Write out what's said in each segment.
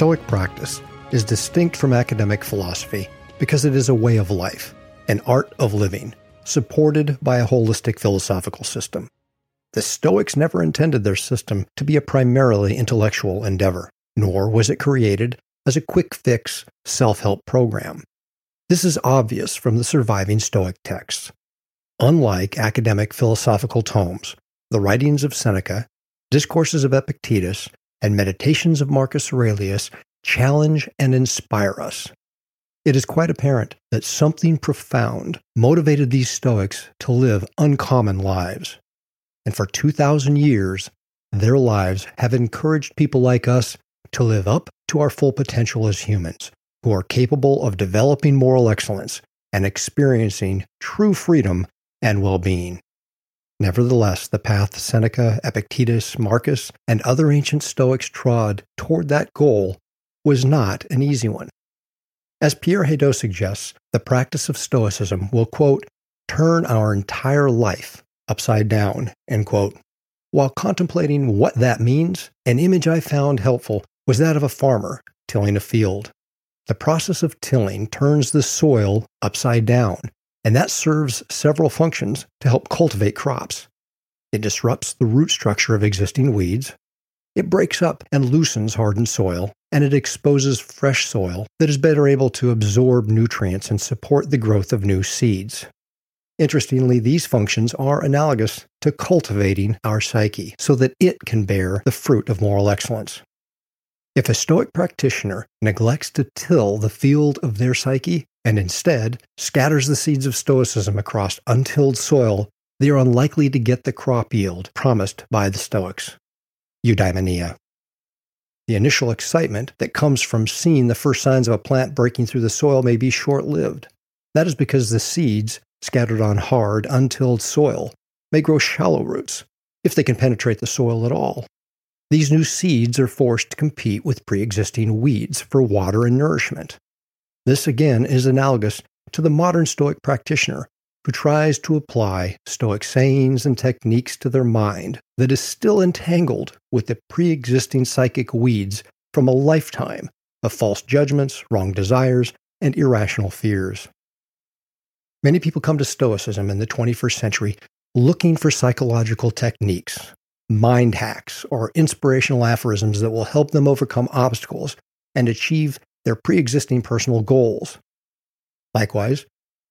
Stoic practice is distinct from academic philosophy because it is a way of life, an art of living, supported by a holistic philosophical system. The Stoics never intended their system to be a primarily intellectual endeavor, nor was it created as a quick fix self help program. This is obvious from the surviving Stoic texts. Unlike academic philosophical tomes, the writings of Seneca, discourses of Epictetus, and Meditations of Marcus Aurelius challenge and inspire us. It is quite apparent that something profound motivated these Stoics to live uncommon lives. And for 2,000 years, their lives have encouraged people like us to live up to our full potential as humans, who are capable of developing moral excellence and experiencing true freedom and well being. Nevertheless, the path Seneca, Epictetus, Marcus, and other ancient Stoics trod toward that goal was not an easy one. As Pierre Hadot suggests, the practice of Stoicism will, quote, turn our entire life upside down, end quote. While contemplating what that means, an image I found helpful was that of a farmer tilling a field. The process of tilling turns the soil upside down and that serves several functions to help cultivate crops. It disrupts the root structure of existing weeds, it breaks up and loosens hardened soil, and it exposes fresh soil that is better able to absorb nutrients and support the growth of new seeds. Interestingly, these functions are analogous to cultivating our psyche so that it can bear the fruit of moral excellence. If a Stoic practitioner neglects to till the field of their psyche, and instead scatters the seeds of Stoicism across untilled soil, they are unlikely to get the crop yield promised by the Stoics. Eudaimonia. The initial excitement that comes from seeing the first signs of a plant breaking through the soil may be short lived. That is because the seeds, scattered on hard, untilled soil, may grow shallow roots, if they can penetrate the soil at all. These new seeds are forced to compete with pre existing weeds for water and nourishment. This again is analogous to the modern Stoic practitioner who tries to apply Stoic sayings and techniques to their mind that is still entangled with the pre existing psychic weeds from a lifetime of false judgments, wrong desires, and irrational fears. Many people come to Stoicism in the 21st century looking for psychological techniques, mind hacks, or inspirational aphorisms that will help them overcome obstacles and achieve their pre existing personal goals. Likewise,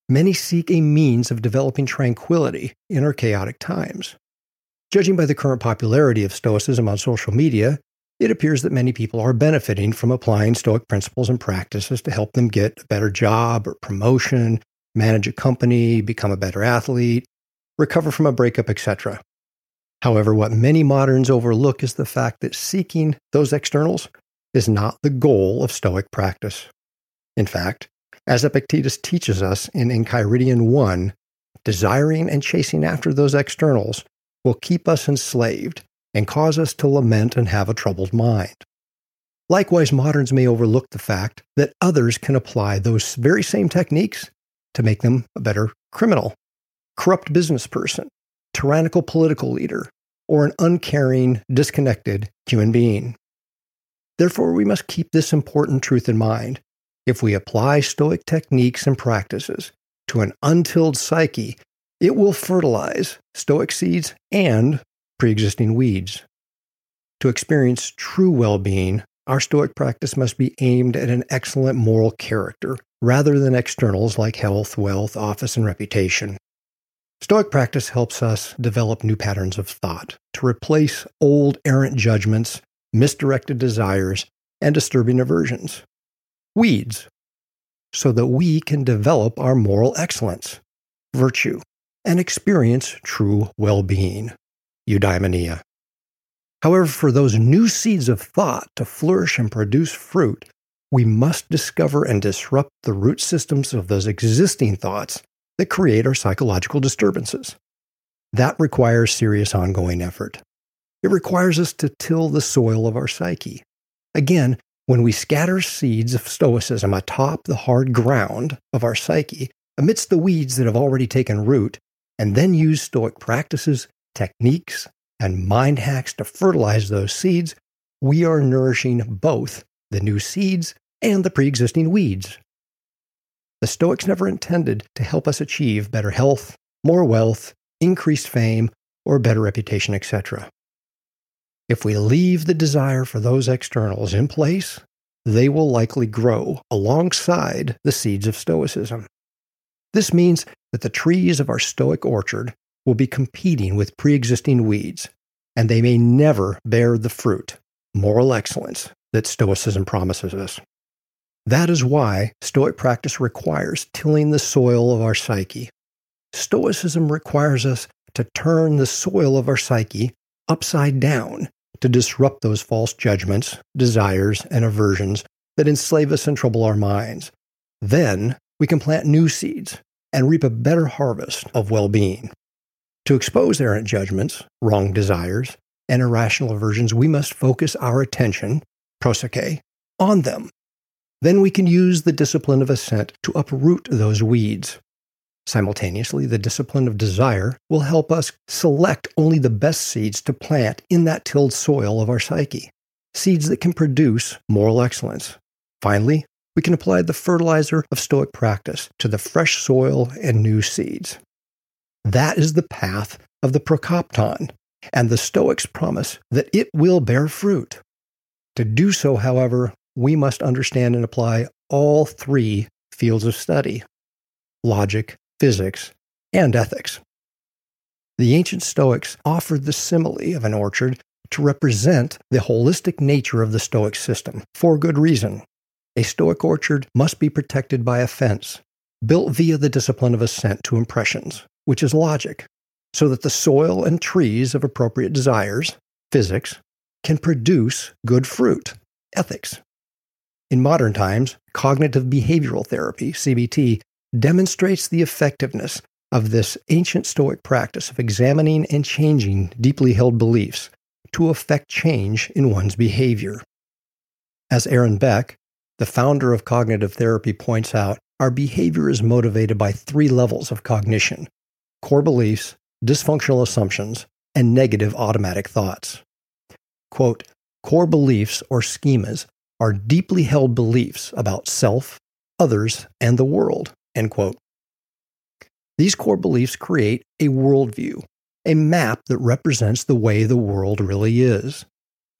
many seek a means of developing tranquility in our chaotic times. Judging by the current popularity of Stoicism on social media, it appears that many people are benefiting from applying Stoic principles and practices to help them get a better job or promotion, manage a company, become a better athlete, recover from a breakup, etc. However, what many moderns overlook is the fact that seeking those externals is not the goal of Stoic practice. In fact, as Epictetus teaches us in Enchiridion 1, desiring and chasing after those externals will keep us enslaved and cause us to lament and have a troubled mind. Likewise, moderns may overlook the fact that others can apply those very same techniques to make them a better criminal, corrupt business person, tyrannical political leader, or an uncaring, disconnected human being. Therefore, we must keep this important truth in mind. If we apply Stoic techniques and practices to an untilled psyche, it will fertilize Stoic seeds and pre existing weeds. To experience true well being, our Stoic practice must be aimed at an excellent moral character rather than externals like health, wealth, office, and reputation. Stoic practice helps us develop new patterns of thought to replace old errant judgments misdirected desires, and disturbing aversions. Weeds, so that we can develop our moral excellence, virtue, and experience true well being. Eudaimonia. However, for those new seeds of thought to flourish and produce fruit, we must discover and disrupt the root systems of those existing thoughts that create our psychological disturbances. That requires serious ongoing effort. It requires us to till the soil of our psyche. Again, when we scatter seeds of Stoicism atop the hard ground of our psyche, amidst the weeds that have already taken root, and then use Stoic practices, techniques, and mind hacks to fertilize those seeds, we are nourishing both the new seeds and the pre existing weeds. The Stoics never intended to help us achieve better health, more wealth, increased fame, or better reputation, etc. If we leave the desire for those externals in place, they will likely grow alongside the seeds of Stoicism. This means that the trees of our Stoic orchard will be competing with pre existing weeds, and they may never bear the fruit, moral excellence, that Stoicism promises us. That is why Stoic practice requires tilling the soil of our psyche. Stoicism requires us to turn the soil of our psyche upside down to disrupt those false judgments, desires, and aversions that enslave us and trouble our minds. Then we can plant new seeds and reap a better harvest of well being. To expose errant judgments, wrong desires, and irrational aversions, we must focus our attention, prosoche, on them. Then we can use the discipline of assent to uproot those weeds. Simultaneously, the discipline of desire will help us select only the best seeds to plant in that tilled soil of our psyche, seeds that can produce moral excellence. Finally, we can apply the fertilizer of Stoic practice to the fresh soil and new seeds. That is the path of the prokopton, and the Stoics promise that it will bear fruit. To do so, however, we must understand and apply all three fields of study logic, physics, and ethics. The ancient Stoics offered the simile of an orchard to represent the holistic nature of the Stoic system, for good reason. A Stoic orchard must be protected by a fence, built via the discipline of assent to impressions, which is logic, so that the soil and trees of appropriate desires, physics, can produce good fruit, ethics. In modern times, cognitive behavioral therapy, CBT, demonstrates the effectiveness of this ancient Stoic practice of examining and changing deeply held beliefs to effect change in one's behavior. As Aaron Beck, the founder of cognitive therapy, points out, our behavior is motivated by three levels of cognition core beliefs, dysfunctional assumptions, and negative automatic thoughts. Quote, core beliefs or schemas are deeply held beliefs about self, others, and the world. End quote. These core beliefs create a worldview, a map that represents the way the world really is.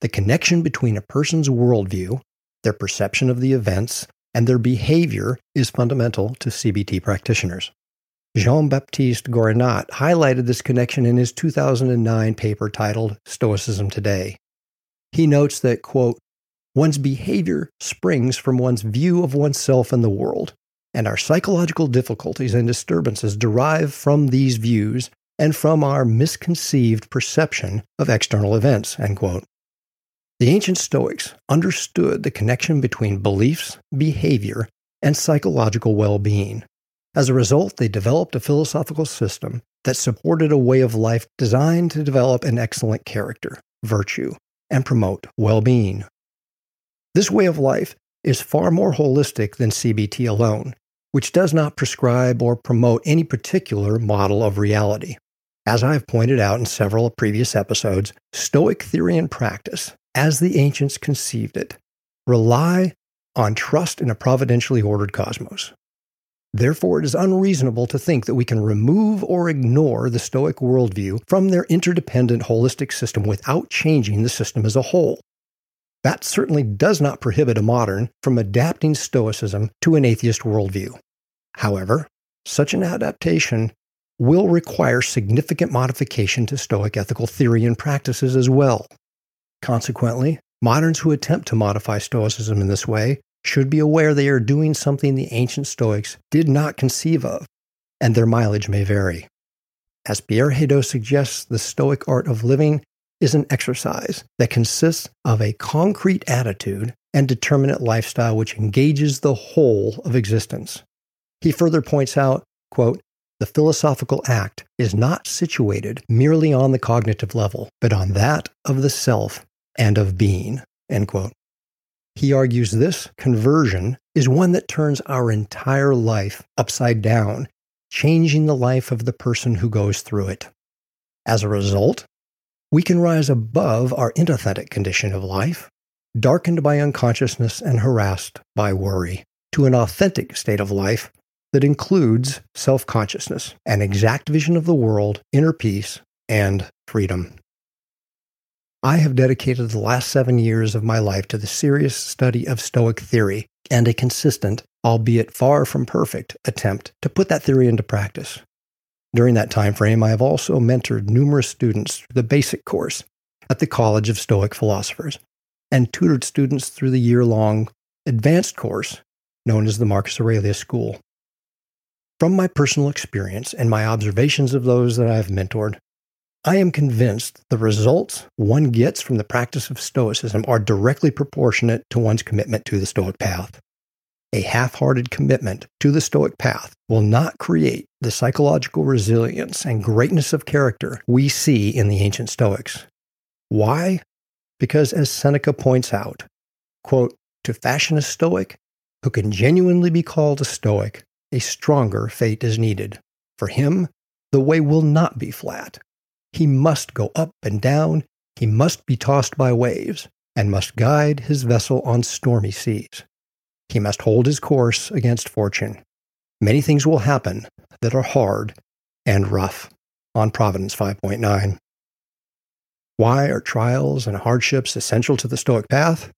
The connection between a person's worldview, their perception of the events, and their behavior is fundamental to CBT practitioners. Jean Baptiste Gourinat highlighted this connection in his 2009 paper titled Stoicism Today. He notes that, quote, one's behavior springs from one's view of oneself and the world, and our psychological difficulties and disturbances derive from these views and from our misconceived perception of external events. The ancient Stoics understood the connection between beliefs, behavior, and psychological well being. As a result, they developed a philosophical system that supported a way of life designed to develop an excellent character, virtue, and promote well being. This way of life is far more holistic than CBT alone, which does not prescribe or promote any particular model of reality. As I've pointed out in several previous episodes, Stoic theory and practice, as the ancients conceived it, rely on trust in a providentially ordered cosmos. Therefore, it is unreasonable to think that we can remove or ignore the Stoic worldview from their interdependent holistic system without changing the system as a whole. That certainly does not prohibit a modern from adapting Stoicism to an atheist worldview. However, such an adaptation will require significant modification to Stoic ethical theory and practices as well. Consequently, moderns who attempt to modify Stoicism in this way should be aware they are doing something the ancient Stoics did not conceive of, and their mileage may vary. As Pierre Hadot suggests, the Stoic art of living is an exercise that consists of a concrete attitude and determinate lifestyle which engages the whole of existence. He further points out, quote, the philosophical act is not situated merely on the cognitive level, but on that of the self and of being. End quote. He argues this conversion is one that turns our entire life upside down, changing the life of the person who goes through it. As a result, we can rise above our inauthentic condition of life, darkened by unconsciousness and harassed by worry, to an authentic state of life that includes self consciousness, an exact vision of the world, inner peace, and freedom. I have dedicated the last seven years of my life to the serious study of Stoic theory and a consistent, albeit far from perfect, attempt to put that theory into practice. During that time frame, I have also mentored numerous students through the basic course at the College of Stoic Philosophers and tutored students through the year long advanced course known as the Marcus Aurelius School. From my personal experience and my observations of those that I have mentored, I am convinced the results one gets from the practice of Stoicism are directly proportionate to one's commitment to the Stoic path. A half hearted commitment to the Stoic path will not create the psychological resilience and greatness of character we see in the ancient Stoics. Why? Because, as Seneca points out, quote, to fashion a Stoic who can genuinely be called a Stoic, a stronger fate is needed. For him, the way will not be flat. He must go up and down, he must be tossed by waves, and must guide his vessel on stormy seas. He must hold his course against fortune. Many things will happen that are hard and rough. On Providence 5.9. Why are trials and hardships essential to the Stoic path?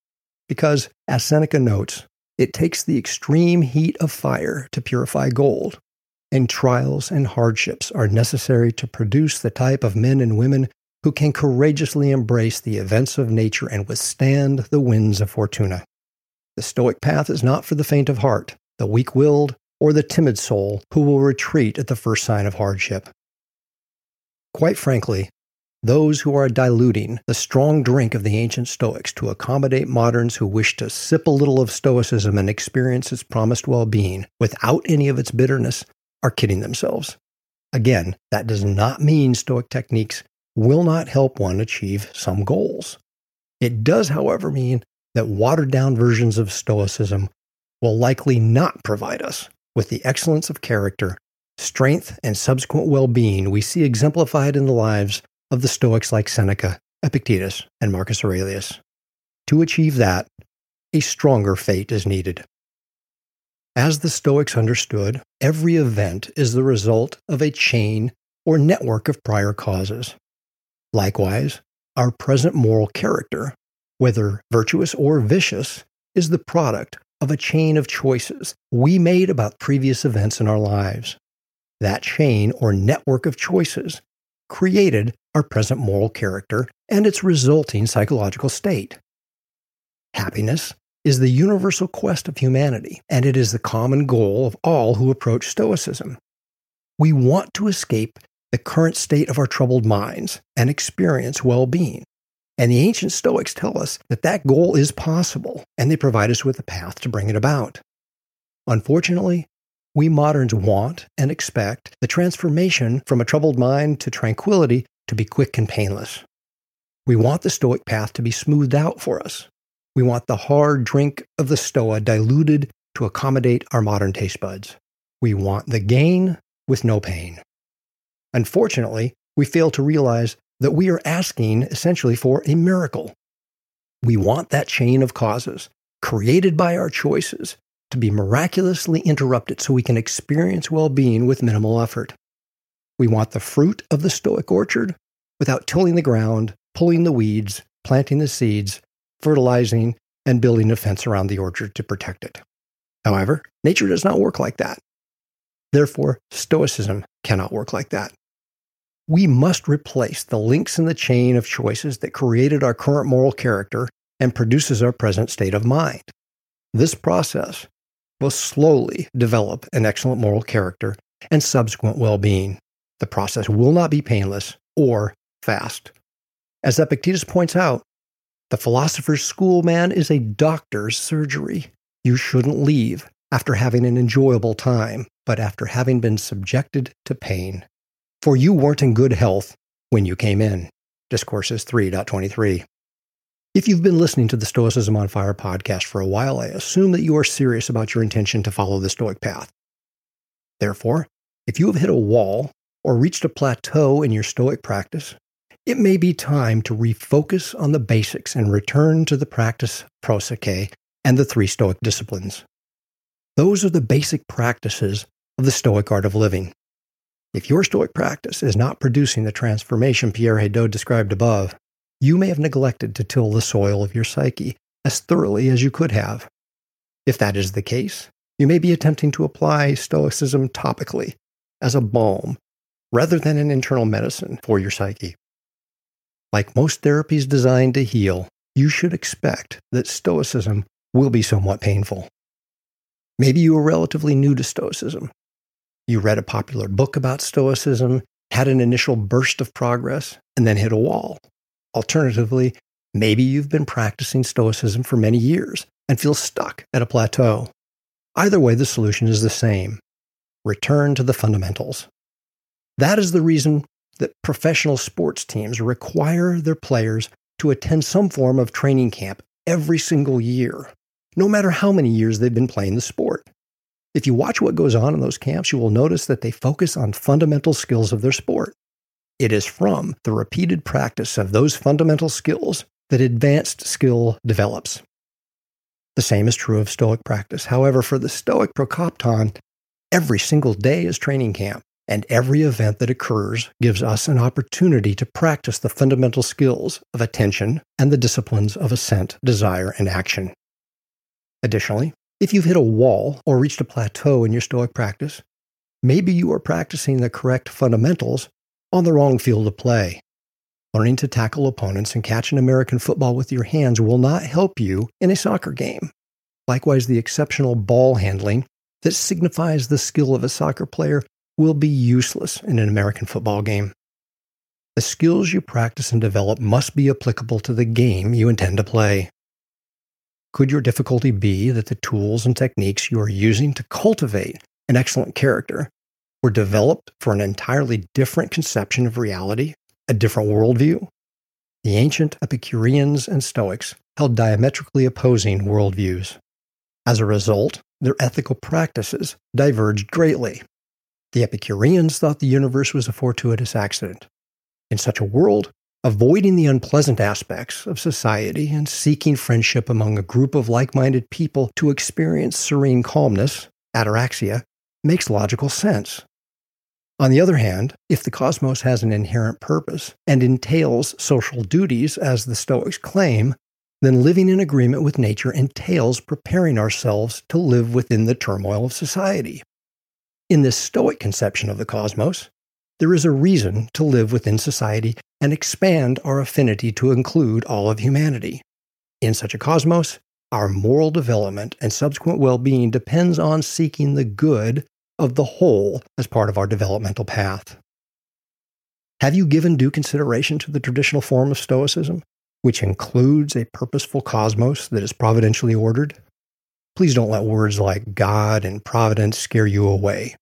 Because, as Seneca notes, it takes the extreme heat of fire to purify gold, and trials and hardships are necessary to produce the type of men and women who can courageously embrace the events of nature and withstand the winds of fortuna. The Stoic path is not for the faint of heart, the weak willed, or the timid soul who will retreat at the first sign of hardship. Quite frankly, those who are diluting the strong drink of the ancient Stoics to accommodate moderns who wish to sip a little of Stoicism and experience its promised well being without any of its bitterness are kidding themselves. Again, that does not mean Stoic techniques will not help one achieve some goals. It does, however, mean that watered down versions of Stoicism will likely not provide us with the excellence of character, strength, and subsequent well being we see exemplified in the lives of the Stoics like Seneca, Epictetus, and Marcus Aurelius. To achieve that, a stronger fate is needed. As the Stoics understood, every event is the result of a chain or network of prior causes. Likewise, our present moral character, whether virtuous or vicious, is the product of a chain of choices we made about previous events in our lives. That chain or network of choices created our present moral character and its resulting psychological state. Happiness is the universal quest of humanity, and it is the common goal of all who approach Stoicism. We want to escape the current state of our troubled minds and experience well being. And the ancient Stoics tell us that that goal is possible, and they provide us with a path to bring it about. Unfortunately, we moderns want and expect the transformation from a troubled mind to tranquility to be quick and painless. We want the Stoic path to be smoothed out for us. We want the hard drink of the Stoa diluted to accommodate our modern taste buds. We want the gain with no pain. Unfortunately, we fail to realize that we are asking essentially for a miracle. We want that chain of causes created by our choices to be miraculously interrupted so we can experience well being with minimal effort. We want the fruit of the Stoic orchard without tilling the ground, pulling the weeds, planting the seeds, fertilizing, and building a fence around the orchard to protect it. However, nature does not work like that. Therefore, Stoicism cannot work like that. We must replace the links in the chain of choices that created our current moral character and produces our present state of mind. This process will slowly develop an excellent moral character and subsequent well being. The process will not be painless or fast. As Epictetus points out, the philosopher's school, man, is a doctor's surgery. You shouldn't leave after having an enjoyable time, but after having been subjected to pain. For you weren't in good health when you came in. Discourses 3.23. If you've been listening to the Stoicism on Fire podcast for a while, I assume that you are serious about your intention to follow the Stoic path. Therefore, if you have hit a wall or reached a plateau in your Stoic practice, it may be time to refocus on the basics and return to the practice prosoche and the three Stoic disciplines. Those are the basic practices of the Stoic art of living. If your Stoic practice is not producing the transformation Pierre Hadot described above, you may have neglected to till the soil of your psyche as thoroughly as you could have. If that is the case, you may be attempting to apply Stoicism topically, as a balm, rather than an internal medicine for your psyche. Like most therapies designed to heal, you should expect that Stoicism will be somewhat painful. Maybe you are relatively new to Stoicism. You read a popular book about Stoicism, had an initial burst of progress, and then hit a wall. Alternatively, maybe you've been practicing Stoicism for many years and feel stuck at a plateau. Either way, the solution is the same return to the fundamentals. That is the reason that professional sports teams require their players to attend some form of training camp every single year, no matter how many years they've been playing the sport. If you watch what goes on in those camps, you will notice that they focus on fundamental skills of their sport. It is from the repeated practice of those fundamental skills that advanced skill develops. The same is true of Stoic practice. However, for the Stoic Prokopton, every single day is training camp, and every event that occurs gives us an opportunity to practice the fundamental skills of attention and the disciplines of assent, desire, and action. Additionally, if you've hit a wall or reached a plateau in your Stoic practice, maybe you are practicing the correct fundamentals on the wrong field of play. Learning to tackle opponents and catch an American football with your hands will not help you in a soccer game. Likewise, the exceptional ball handling that signifies the skill of a soccer player will be useless in an American football game. The skills you practice and develop must be applicable to the game you intend to play. Could your difficulty be that the tools and techniques you are using to cultivate an excellent character were developed for an entirely different conception of reality, a different worldview. The ancient Epicureans and Stoics held diametrically opposing worldviews. As a result, their ethical practices diverged greatly. The Epicureans thought the universe was a fortuitous accident. In such a world, avoiding the unpleasant aspects of society and seeking friendship among a group of like minded people to experience serene calmness, ataraxia, makes logical sense. On the other hand, if the cosmos has an inherent purpose and entails social duties, as the Stoics claim, then living in agreement with nature entails preparing ourselves to live within the turmoil of society. In this Stoic conception of the cosmos, there is a reason to live within society and expand our affinity to include all of humanity. In such a cosmos, our moral development and subsequent well being depends on seeking the good of the whole as part of our developmental path. Have you given due consideration to the traditional form of Stoicism, which includes a purposeful cosmos that is providentially ordered? Please don't let words like God and providence scare you away.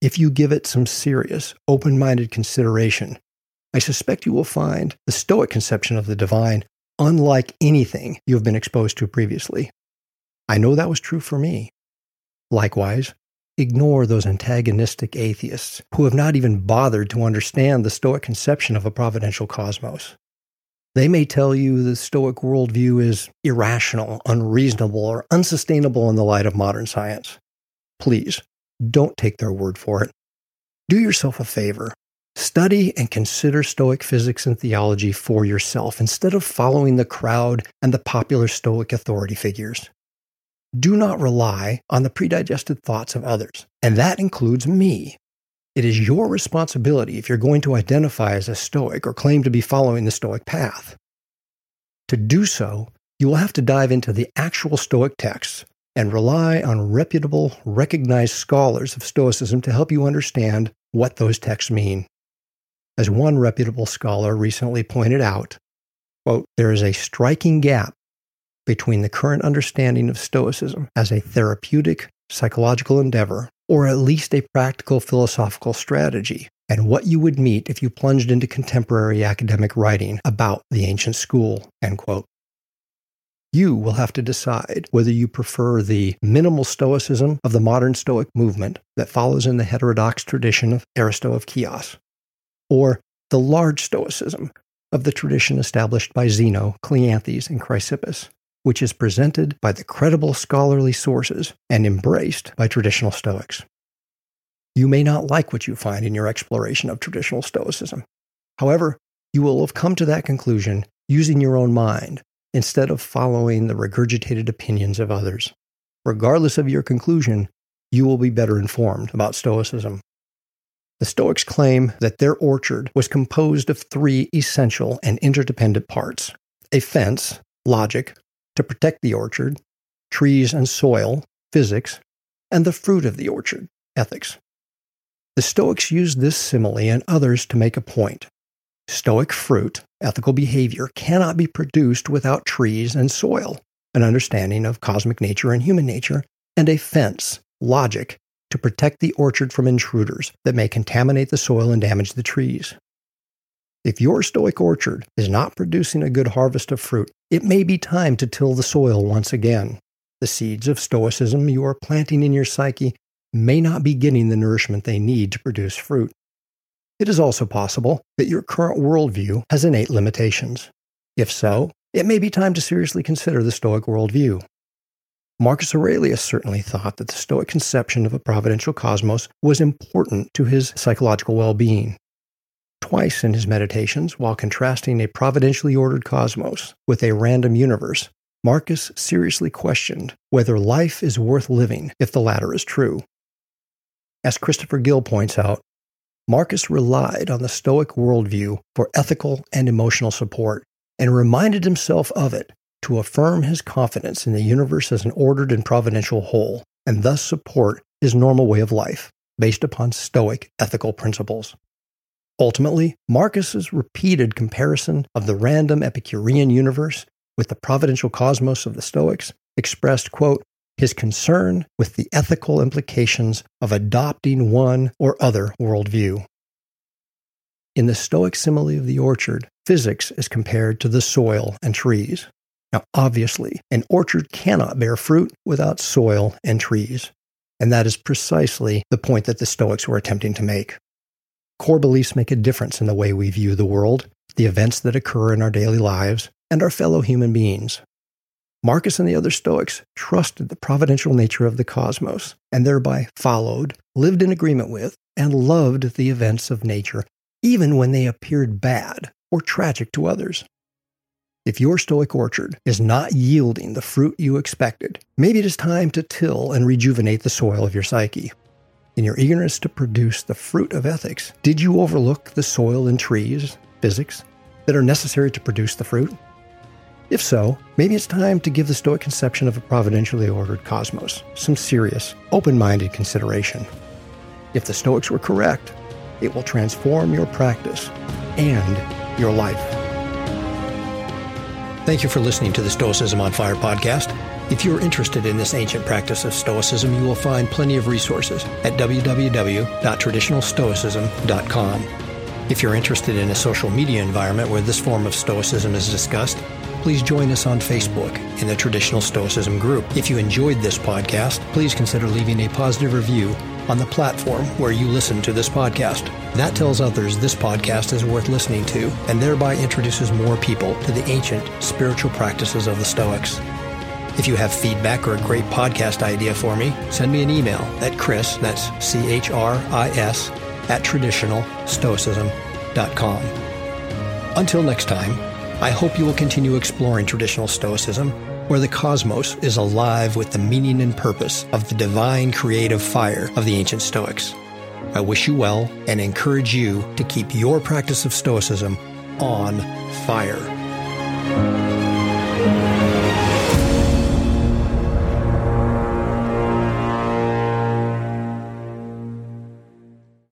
If you give it some serious, open minded consideration, I suspect you will find the Stoic conception of the divine unlike anything you have been exposed to previously. I know that was true for me. Likewise, Ignore those antagonistic atheists who have not even bothered to understand the Stoic conception of a providential cosmos. They may tell you the Stoic worldview is irrational, unreasonable, or unsustainable in the light of modern science. Please, don't take their word for it. Do yourself a favor. Study and consider Stoic physics and theology for yourself instead of following the crowd and the popular Stoic authority figures. Do not rely on the predigested thoughts of others, and that includes me. It is your responsibility if you're going to identify as a Stoic or claim to be following the Stoic path. To do so, you will have to dive into the actual Stoic texts and rely on reputable, recognized scholars of Stoicism to help you understand what those texts mean. As one reputable scholar recently pointed out, quote, there is a striking gap between the current understanding of Stoicism as a therapeutic psychological endeavor, or at least a practical philosophical strategy, and what you would meet if you plunged into contemporary academic writing about the ancient school. End quote. You will have to decide whether you prefer the minimal stoicism of the modern Stoic movement that follows in the heterodox tradition of Aristo of Chios, or the large stoicism of the tradition established by Zeno, Cleanthes, and Chrysippus, which is presented by the credible scholarly sources and embraced by traditional Stoics. You may not like what you find in your exploration of traditional Stoicism. However, you will have come to that conclusion using your own mind instead of following the regurgitated opinions of others. Regardless of your conclusion, you will be better informed about Stoicism. The Stoics claim that their orchard was composed of three essential and interdependent parts a fence, logic, to protect the orchard, trees and soil, physics, and the fruit of the orchard, ethics. The Stoics used this simile and others to make a point. Stoic fruit, ethical behavior, cannot be produced without trees and soil, an understanding of cosmic nature and human nature, and a fence, logic, to protect the orchard from intruders that may contaminate the soil and damage the trees. If your Stoic orchard is not producing a good harvest of fruit, it may be time to till the soil once again. The seeds of Stoicism you are planting in your psyche may not be getting the nourishment they need to produce fruit. It is also possible that your current worldview has innate limitations. If so, it may be time to seriously consider the Stoic worldview. Marcus Aurelius certainly thought that the Stoic conception of a providential cosmos was important to his psychological well being. Twice in his meditations, while contrasting a providentially ordered cosmos with a random universe, Marcus seriously questioned whether life is worth living if the latter is true. As Christopher Gill points out, Marcus relied on the Stoic worldview for ethical and emotional support and reminded himself of it to affirm his confidence in the universe as an ordered and providential whole, and thus support his normal way of life based upon Stoic ethical principles. Ultimately, Marcus's repeated comparison of the random Epicurean universe with the providential cosmos of the Stoics expressed, quote, his concern with the ethical implications of adopting one or other worldview. In the Stoic simile of the orchard, physics is compared to the soil and trees. Now, obviously, an orchard cannot bear fruit without soil and trees. And that is precisely the point that the Stoics were attempting to make. Core beliefs make a difference in the way we view the world, the events that occur in our daily lives, and our fellow human beings. Marcus and the other Stoics trusted the providential nature of the cosmos and thereby followed, lived in agreement with, and loved the events of nature, even when they appeared bad or tragic to others. If your Stoic orchard is not yielding the fruit you expected, maybe it is time to till and rejuvenate the soil of your psyche. In your eagerness to produce the fruit of ethics, did you overlook the soil and trees, physics, that are necessary to produce the fruit? If so, maybe it's time to give the Stoic conception of a providentially ordered cosmos some serious, open minded consideration. If the Stoics were correct, it will transform your practice and your life. Thank you for listening to the Stoicism on Fire podcast. If you're interested in this ancient practice of Stoicism, you will find plenty of resources at www.traditionalstoicism.com. If you're interested in a social media environment where this form of Stoicism is discussed, please join us on Facebook in the Traditional Stoicism group. If you enjoyed this podcast, please consider leaving a positive review on the platform where you listen to this podcast. That tells others this podcast is worth listening to and thereby introduces more people to the ancient spiritual practices of the Stoics. If you have feedback or a great podcast idea for me, send me an email at Chris, that's C H R I S, at traditionalstoicism.com. Until next time, I hope you will continue exploring traditional Stoicism, where the cosmos is alive with the meaning and purpose of the divine creative fire of the ancient Stoics. I wish you well and encourage you to keep your practice of Stoicism on fire.